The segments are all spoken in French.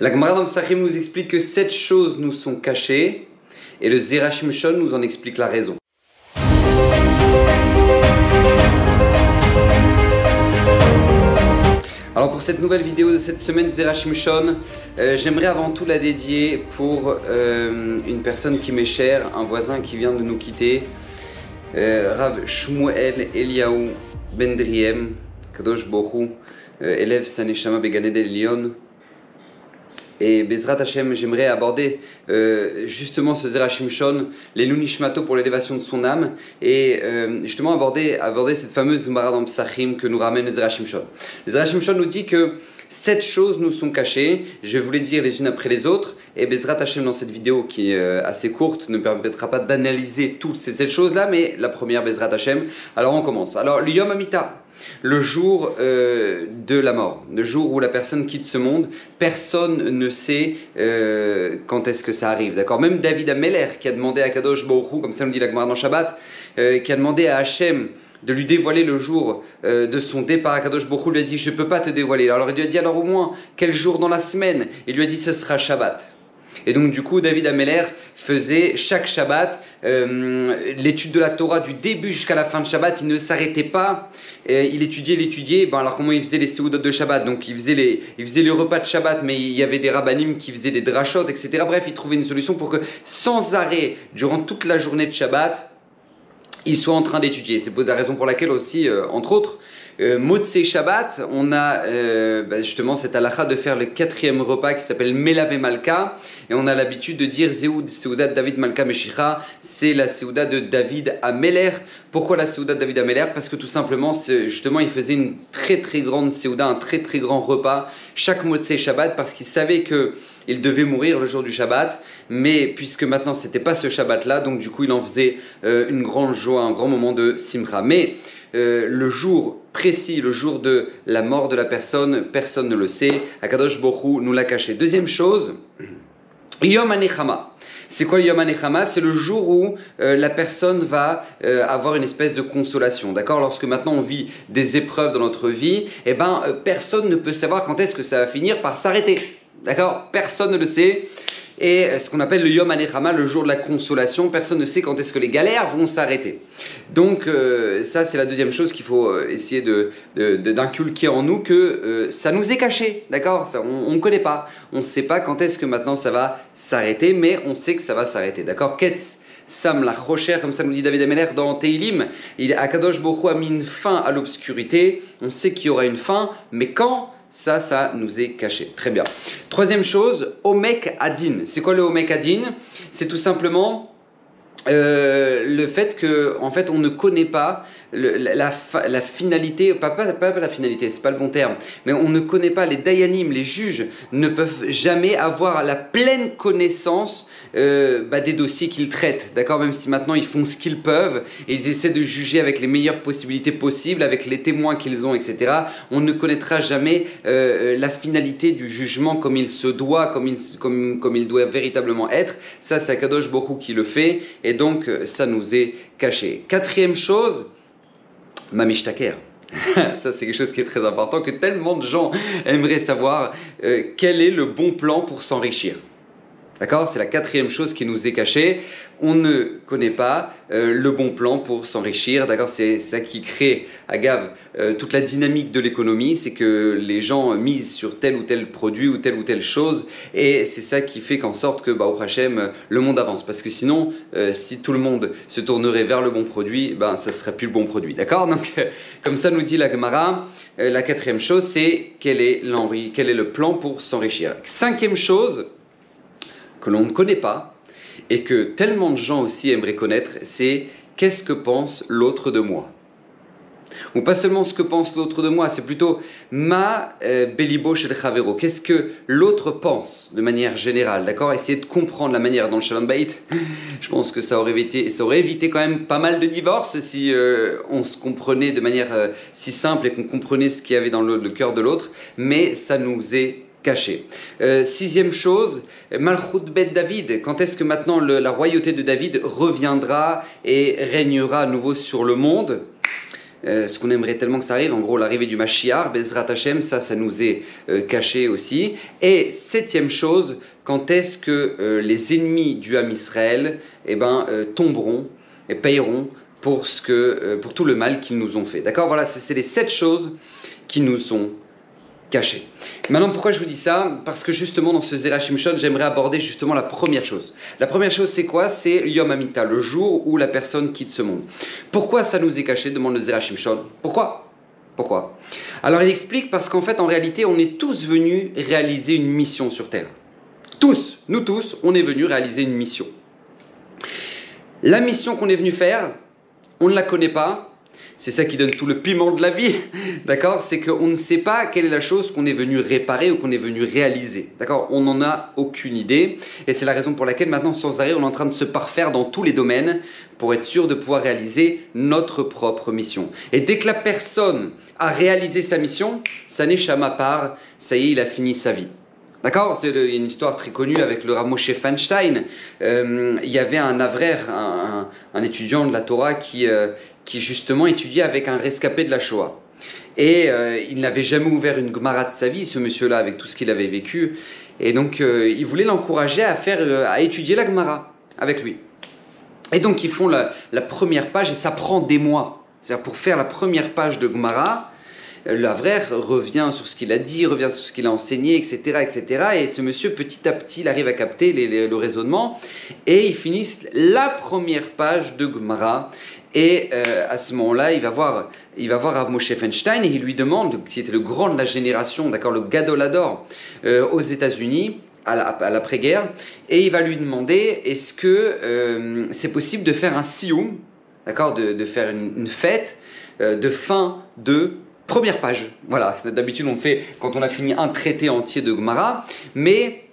La Gemara dans Psachim nous explique que sept choses nous sont cachées et le Zerachim Shon nous en explique la raison. Alors pour cette nouvelle vidéo de cette semaine Zerachim Shon, euh, j'aimerais avant tout la dédier pour euh, une personne qui m'est chère, un voisin qui vient de nous quitter, euh, Rav Shmuel Eliaou Bendriem, Kadosh Bohu, élève Saneshama Beganed Lyon. Et Bezrat Hashem, j'aimerais aborder euh, justement ce Zerachim Shon, les Lunishmato pour l'élévation de son âme, et euh, justement aborder, cette fameuse Gemara dans Psachim que nous ramène le Zerachim Shon. Le Shon nous dit que sept choses nous sont cachées, je vais vous les dire les unes après les autres, et Bezrat Hashem dans cette vidéo qui est euh, assez courte ne permettra pas d'analyser toutes ces sept choses-là, mais la première Bezrat Hashem. Alors on commence. Alors le Amita, le jour euh, de la mort, le jour où la personne quitte ce monde, personne ne sait euh, quand est-ce que ça arrive. D'accord? Même David Ameller qui a demandé à Kadosh Baruch comme ça nous dit la Gemara dans Shabbat, euh, qui a demandé à Hachem de lui dévoiler le jour de son départ à Kadosh Baruch lui a dit je ne peux pas te dévoiler. Alors il lui a dit alors au moins quel jour dans la semaine? Il lui a dit ce sera Shabbat. Et donc du coup, David Ameller faisait chaque Shabbat euh, l'étude de la Torah du début jusqu'à la fin de Shabbat. Il ne s'arrêtait pas. il étudiait, il étudiait. Ben, alors comment il faisait les séoudotes de Shabbat? Donc il faisait, les, il faisait les repas de Shabbat, mais il y avait des rabbinim qui faisaient des drachot, etc. Bref, il trouvait une solution pour que sans arrêt, durant toute la journée de Shabbat, il soit en train d'étudier. C'est la raison pour laquelle aussi, euh, entre autres, euh, Shabbat, on a euh, bah, justement cette halakha de faire le quatrième repas qui s'appelle Melave Malka, et on a l'habitude de dire Zeoud, Seuda David Malka Meshicha, c'est la Seuda de David Ameler. Pourquoi la Seuda de David Ameler? Parce que tout simplement, justement, il faisait une très très grande Seuda, un très très grand repas chaque Motsei Shabbat, parce qu'il savait que il devait mourir le jour du Shabbat, mais puisque maintenant c'était pas ce Shabbat-là, donc du coup il en faisait euh, une grande joie, un grand moment de Simcha. Mais euh, le jour précis, le jour de la mort de la personne, personne ne le sait. Akadosh Bohu nous l'a caché. Deuxième chose, Yom Anechama. C'est quoi Yom Anechama C'est le jour où euh, la personne va euh, avoir une espèce de consolation. D'accord? Lorsque maintenant on vit des épreuves dans notre vie, eh ben, personne ne peut savoir quand est-ce que ça va finir par s'arrêter. D'accord? Personne ne le sait et ce qu'on appelle le Yom Anechama, le jour de la consolation. Personne ne sait quand est-ce que les galères vont s'arrêter. Donc euh, ça, c'est la deuxième chose qu'il faut euh, essayer d'inculquer de, en nous, que euh, ça nous est caché, d'accord? On ne connaît pas. On ne sait pas quand est-ce que maintenant ça va s'arrêter, mais on sait que ça va s'arrêter, d'accord? Sam la rocher, comme ça nous dit David Ameller dans Teilim, il Akadosh Boko a mis une fin à l'obscurité. On sait qu'il y aura une fin, mais quand? Ça, ça nous est caché. Très bien. Troisième chose, Omek Adin. C'est quoi le Omek Adin? C'est tout simplement euh, le fait que en fait on ne connaît pas la, finalité, pas, pas, la finalité, c'est pas le bon terme, mais on ne connaît pas les dayanim, les juges ne peuvent jamais avoir la pleine connaissance euh, bah, des dossiers qu'ils traitent, d'accord Même si maintenant ils font ce qu'ils peuvent et ils essaient de juger avec les meilleures possibilités possibles, avec les témoins qu'ils ont, etc. On ne connaîtra jamais euh, la finalité du jugement comme il se doit, comme il, doit véritablement être. Ça, c'est Akadosh Boku qui le fait donc ça nous est caché. Quatrième chose, Mamishtaker. Ça, c'est quelque chose qui est très important, que tellement de gens aimeraient savoir euh, quel est le bon plan pour s'enrichir. D'accord? C'est la quatrième chose qui nous est cachée. On ne connaît pas euh, le bon plan pour s'enrichir. D'accord? C'est ça qui crée, à Gave, euh, toute la dynamique de l'économie. C'est que les gens misent sur tel ou tel produit ou telle ou telle chose. Et c'est ça qui fait qu'en sorte que, bah, au Hachem, le monde avance. Parce que sinon, euh, si tout le monde se tournerait vers le bon produit, ben, ça serait plus le bon produit. D'accord? Donc, comme ça nous dit la Gemara, la quatrième chose, c'est quel est l'enri, quel est le plan pour s'enrichir? Cinquième chose, que l'on ne connaît pas et que tellement de gens aussi aimeraient connaître, c'est qu'est-ce que pense l'autre de moi? Ou pas seulement ce que pense l'autre de moi, c'est plutôt ma euh, belibo chez le Qu'est-ce que l'autre pense de manière générale, d'accord? Essayer de comprendre la manière dont le Shalom Bait, je pense que ça aurait évité, ça aurait évité quand même pas mal de divorces si euh, on se comprenait de manière euh, si simple et qu'on comprenait ce qu'il y avait dans le cœur de l'autre, mais ça nous est Euh, sixième chose, Malchut Bet David. Quand est-ce que maintenant la royauté de David reviendra et régnera à nouveau sur le monde? Euh, ce qu'on aimerait tellement que ça arrive, en gros l'arrivée du Mashiach, Bezrat Hashem, ça, ça nous est euh, caché aussi. Et septième chose, quand est-ce que les ennemis du Ham Israël eh ben, tomberont et payeront pour, ce que, pour tout le mal qu'ils nous ont fait. D'accord Voilà, c'est les sept choses qui nous sont caché. Maintenant, pourquoi je vous dis ça? Parce que justement, dans ce Zerachimshon, j'aimerais aborder justement la première chose. La première chose, c'est quoi? C'est Yom Amita, le jour où la personne quitte ce monde. Pourquoi ça nous est caché? Demande le Zerachimshon. Pourquoi? Pourquoi? Alors, il explique parce qu'en fait, en réalité, on est tous venus réaliser une mission sur Terre. Tous, nous tous, on est venus réaliser une mission. La mission qu'on est venu faire, on ne la connaît pas, c'est ça qui donne tout le piment de la vie, d'accord? C'est qu'on ne sait pas quelle est la chose qu'on est venu réparer ou qu'on est venu réaliser, d'accord? On n'en a aucune idée, et c'est la raison pour laquelle maintenant, sans arrêt, on est en train de se parfaire dans tous les domaines pour être sûr de pouvoir réaliser notre propre mission. Et dès que la personne a réalisé sa mission, ça n'est à part, ça y est, il a fini sa vie. D'accord C'est une histoire très connue avec le Rav Moshe Feinstein. Euh, il y avait un avraire, un, étudiant de la Torah qui, euh, qui justement étudiait avec un rescapé de la Shoah. Et euh, il n'avait jamais ouvert une Gemara de sa vie, ce monsieur-là, avec tout ce qu'il avait vécu. Et donc, il voulait l'encourager à, faire, à étudier la Gemara avec lui. Et donc, ils font la, la première page, et ça prend des mois. C'est-à-dire, pour faire la première page de Gemara, l'Avraire revient sur ce qu'il a dit, revient sur ce qu'il a enseigné, etc., etc. Et ce monsieur, petit à petit, il arrive à capter le raisonnement et ils finissent la première page de Gemara. Et euh, à ce moment-là, il va voir, il va voir Moshe Feinstein et il lui demande, qui était le grand de la génération, d'accord, le gadolador euh, aux États-Unis, à l'après-guerre, et il va lui demander est-ce que euh, c'est possible de faire un sioum, d'accord, de, faire une fête de fin de première page. Voilà, d'habitude on fait quand on a fini un traité entier de Gemara, mais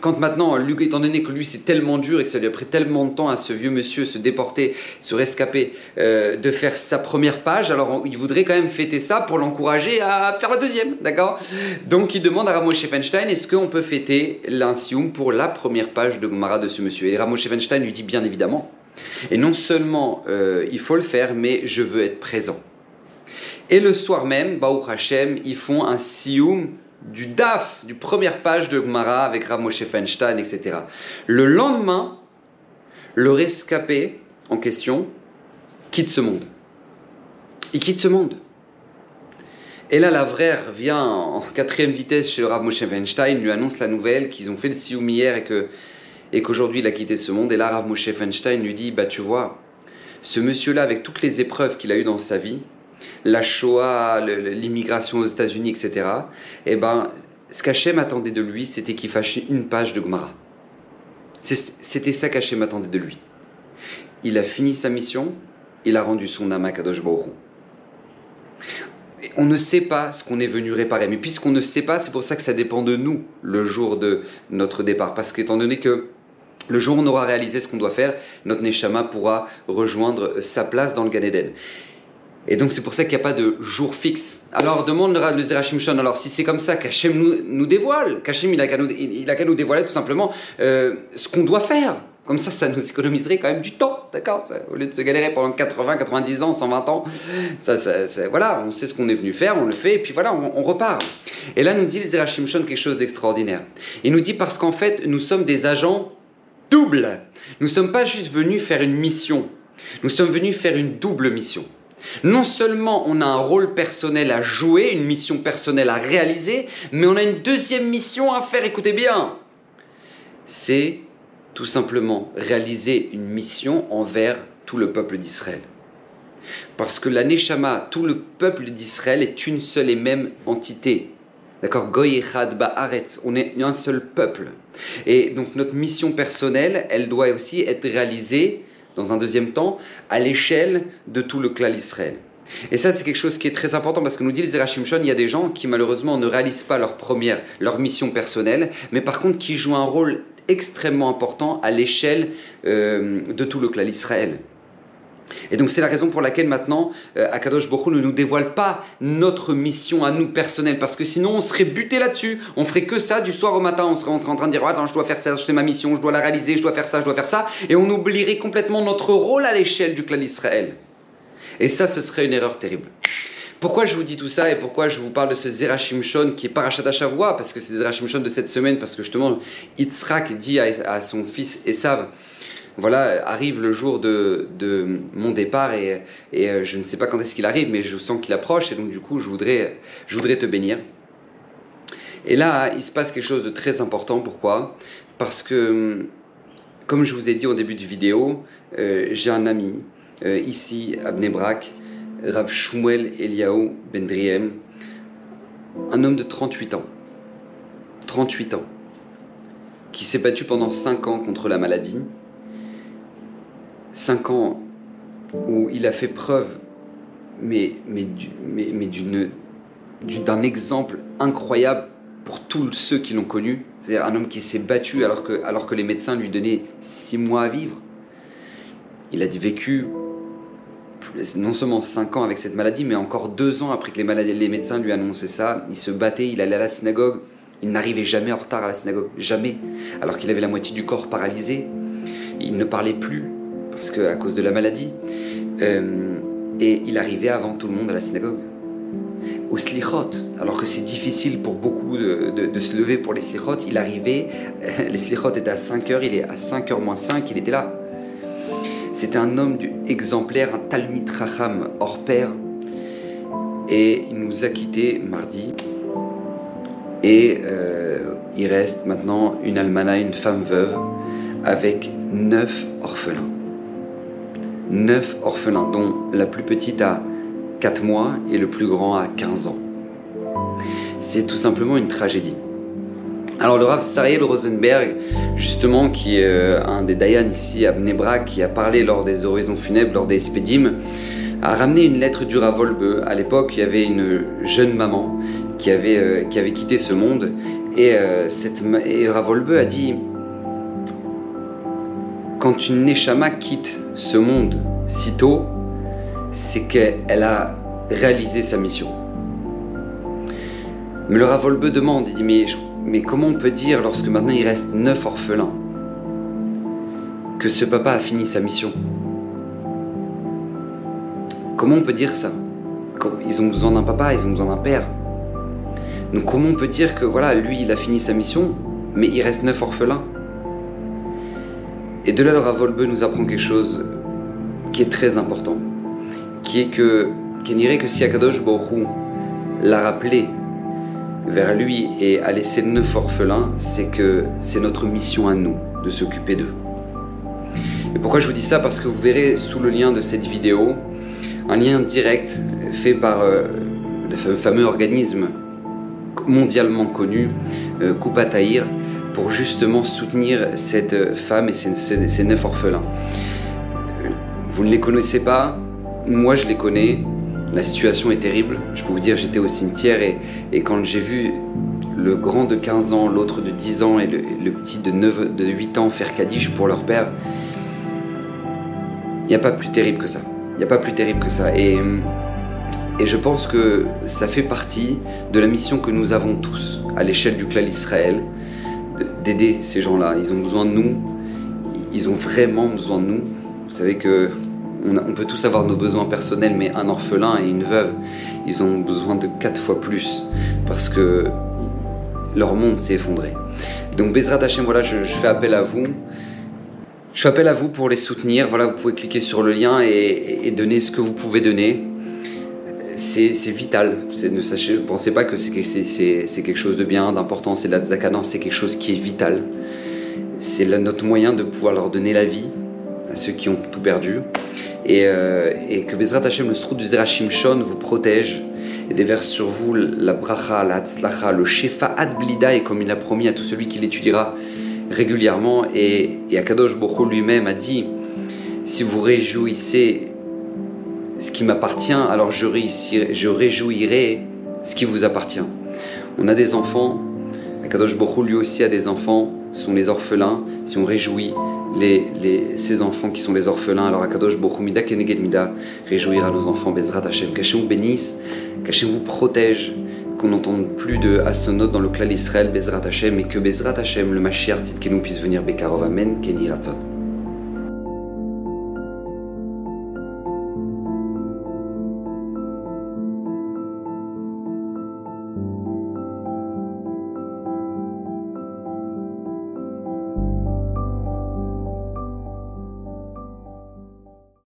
quand maintenant, étant donné que lui c'est tellement dur et que ça lui a pris tellement de temps à ce vieux monsieur se déporter, se rescaper, euh, de faire sa première page, alors il voudrait quand même fêter ça pour l'encourager à faire la deuxième, d'accord? Donc il demande à Ramo Feinstein est-ce qu'on peut fêter l'insium pour la première page de Gemara de ce monsieur? Et Ramo Feinstein lui dit bien évidemment. Et non seulement euh, il faut le faire, mais je veux être présent. Et le soir même, Baruch Hashem, ils font un sioum du DAF, du première page de Gemara avec Rav Moshe Feinstein, etc. Le lendemain, le rescapé en question quitte ce monde. Il quitte ce monde. Et là, la vraie vient en quatrième vitesse chez le Rav Moshe Feinstein, lui annonce la nouvelle qu'ils ont fait le sioum hier et que et qu'aujourd'hui il a quitté ce monde. Et là, Rav Moshe Feinstein lui dit, bah tu vois, ce monsieur-là, avec toutes les épreuves qu'il a eues dans sa vie, la Shoah, l'immigration aux États-Unis, etc., eh ben, ce qu'Hachem attendait de lui, c'était qu'il fasse une page de Gemara. C'était ça qu'Hachem attendait de lui. Il a fini sa mission, il a rendu son âme à Kadosh On ne sait pas ce qu'on est venu réparer, mais puisqu'on ne sait pas, c'est pour ça que ça dépend de nous le jour de notre départ. Parce qu'étant donné que le jour où on aura réalisé ce qu'on doit faire, notre Neshama pourra rejoindre sa place dans le Gan Eden. Et donc c'est pour ça qu'il n'y a pas de jour fixe. Alors demande le, Zerachim Shon, alors si c'est comme ça qu'Hachem nous, dévoile, qu'Hachem il a qu'à nous dévoiler tout simplement euh, ce qu'on doit faire. Comme ça, ça nous économiserait quand même du temps, d'accord? Au lieu de se galérer pendant 80, 90 ans, 120 ans, ça, voilà, on sait ce qu'on est venu faire, on le fait, et puis voilà, on, repart. Et là, nous dit le Zerachim Shon quelque chose d'extraordinaire. Il nous dit parce qu'en fait, nous sommes des agents doubles. Nous ne sommes pas juste venus faire une mission, nous sommes venus faire une double mission. Non seulement on a un rôle personnel à jouer, une mission personnelle à réaliser, mais on a une deuxième mission à faire, écoutez bien. C'est tout simplement réaliser une mission envers tout le peuple d'Israël. Parce que la Neshama, tout le peuple d'Israël est une seule et même entité. D'accord? Goy Ba'aretz, on est un seul peuple. Et donc notre mission personnelle, elle doit aussi être réalisée dans un deuxième temps, à l'échelle de tout le clan Israël. Et ça, c'est quelque chose qui est très important parce que nous dit les Zerachim il y a des gens qui malheureusement ne réalisent pas leur mission personnelle, mais par contre qui jouent un rôle extrêmement important à l'échelle euh, de tout le clan Israël. Et donc c'est la raison pour laquelle maintenant euh, Akadosh Bokhu ne nous dévoile pas notre mission à nous personnelle, parce que sinon on serait buté là-dessus, on ferait que ça du soir au matin, on serait en train de dire attends je dois faire ça, c'est ma mission, je dois la réaliser, je dois faire ça, je dois faire ça, et on oublierait complètement notre rôle à l'échelle du clan d'Israël. Et ça, ce serait une erreur terrible. Pourquoi je vous dis tout ça et pourquoi je vous parle de ce Zerachim Shon qui est Parashat Shavua Parce que c'est Zerachim Shon de cette semaine, parce que justement, Yitzhak dit à, son fils Esav voilà, arrive le jour de, mon départ et, euh, je ne sais pas quand est-ce qu'il arrive, mais je sens qu'il approche et donc du coup, je voudrais, je voudrais te bénir. Et là, il se passe quelque chose de très important. Pourquoi? Parce que, comme je vous ai dit au début du vidéo, euh, j'ai un ami euh, ici à Bnebrak Rav Shmuel Eliaou Bendriem, un homme de 38 ans, 38 ans, qui s'est battu pendant 5 ans contre la maladie, 5 ans où il a fait preuve, mais, mais, d'un exemple incroyable pour tous ceux qui l'ont connu. C'est-à-dire un homme qui s'est battu alors que, alors que les médecins lui donnaient 6 mois à vivre. Il a vécu non seulement 5 ans avec cette maladie, mais encore 2 ans après que les, les médecins lui annonçaient ça. Il se battait, il allait à la synagogue. Il n'arrivait jamais en retard à la synagogue, jamais. Alors qu'il avait la moitié du corps paralysé. Il ne parlait plus, parce que, à cause de la maladie. Euh, et il arrivait avant tout le monde à la synagogue. Au slichot, alors que c'est difficile pour beaucoup de, se lever pour les slichot, il arrivait, les slichot étaient à 5 heures, il est à 5h moins 5, il était là. C'était un homme du exemplaire, un Talmid Racham hors pair. Et il nous a quittés mardi. Et euh, il reste maintenant une almana, une femme veuve, avec neuf orphelins. Neuf orphelins, dont la plus petite a 4 mois et le plus grand a 15 ans. C'est tout simplement une tragédie. Alors le Rav Sariel Rosenberg, justement, qui est euh, un des Dayan ici à Bnebra, qui a parlé lors des horizons funèbres, lors des Espédim, a ramené une lettre du Rav Volbe. À l'époque, il y avait une jeune maman qui avait, euh, quitté ce monde. Et, euh, cette, et Rav Volbe a dit Quand une Neshama quitte ce monde si tôt, c'est qu'elle a réalisé sa mission. Mais le Rav Volbe demande, il dit Mais mais comment on peut dire, lorsque maintenant il reste neuf orphelins, que ce papa a fini sa mission? Comment on peut dire ça? Ils ont besoin d'un papa, ils ont besoin d'un père. Donc comment on peut dire que voilà, lui il a fini sa mission, mais il reste neuf orphelins? Et de là, le Ravolbe nous apprend quelque chose qui est très important, qui est que, n'irait que si Akadosh Borou l'a rappelé vers lui et à laisser neuf orphelins, c'est que c'est notre mission à nous de s'occuper d'eux. Et pourquoi je vous dis ça? Parce que vous verrez sous le lien de cette vidéo un lien direct fait par euh, le fameux organisme mondialement connu, euh, Koupa pour justement soutenir cette femme et ces neuf orphelins. Vous ne les connaissez pas, moi je les connais, la situation est terrible. Je peux vous dire, j'étais au cimetière et, quand j'ai vu le grand de 15 ans, l'autre de 10 ans et le, petit de, 9, de 8 ans faire Kaddish pour leur père, il n'y a pas plus terrible que ça. Il n'y a pas plus terrible que ça. Et, et je pense que ça fait partie de la mission que nous avons tous à l'échelle du clan Israël, d'aider ces gens-là. Ils ont besoin de nous. Ils ont vraiment besoin de nous. Vous savez que on, peut tous avoir nos besoins personnels, mais un orphelin et une veuve, ils ont besoin de quatre fois plus parce que leur monde s'est effondré. Donc Bezrat Hachem, voilà, je, fais appel à vous. Je fais appel à vous pour les soutenir. Voilà, vous pouvez cliquer sur le lien et, donner ce que vous pouvez donner. C'est vital. Ne sachez, pensez pas que c'est quelque chose de bien, d'important, c'est de la c'est quelque chose qui est vital. C'est notre moyen de pouvoir leur donner la vie à ceux qui ont tout perdu. Euh, et, que Bezrat Hashem, le srout du Zerachim Shon, vous protège et déverse sur vous la bracha, la tzlacha, le shefa ad blida, et comme il a promis à tout celui qui l'étudiera régulièrement. Et, et Akadosh Boko lui-même a dit si vous réjouissez ce qui m'appartient, alors je, je réjouirai ce qui vous appartient. On a des enfants, Akadosh Boko lui aussi a des enfants, sont les orphelins. Si on réjouit les, ces enfants qui sont les orphelins. Alors Akadosh Bochumida Keneged Mida, réjouir à nos enfants, Bezrat Hashem, qu'Hachem vous bénisse, qu'Hachem vous protège, qu'on n'entende plus de Asonot dans le clan Israël, Bezrat Hashem, et que Bezrat Hashem, le Mashiach, que nous puisse venir Bekarov, Amen, Keni Ratzot.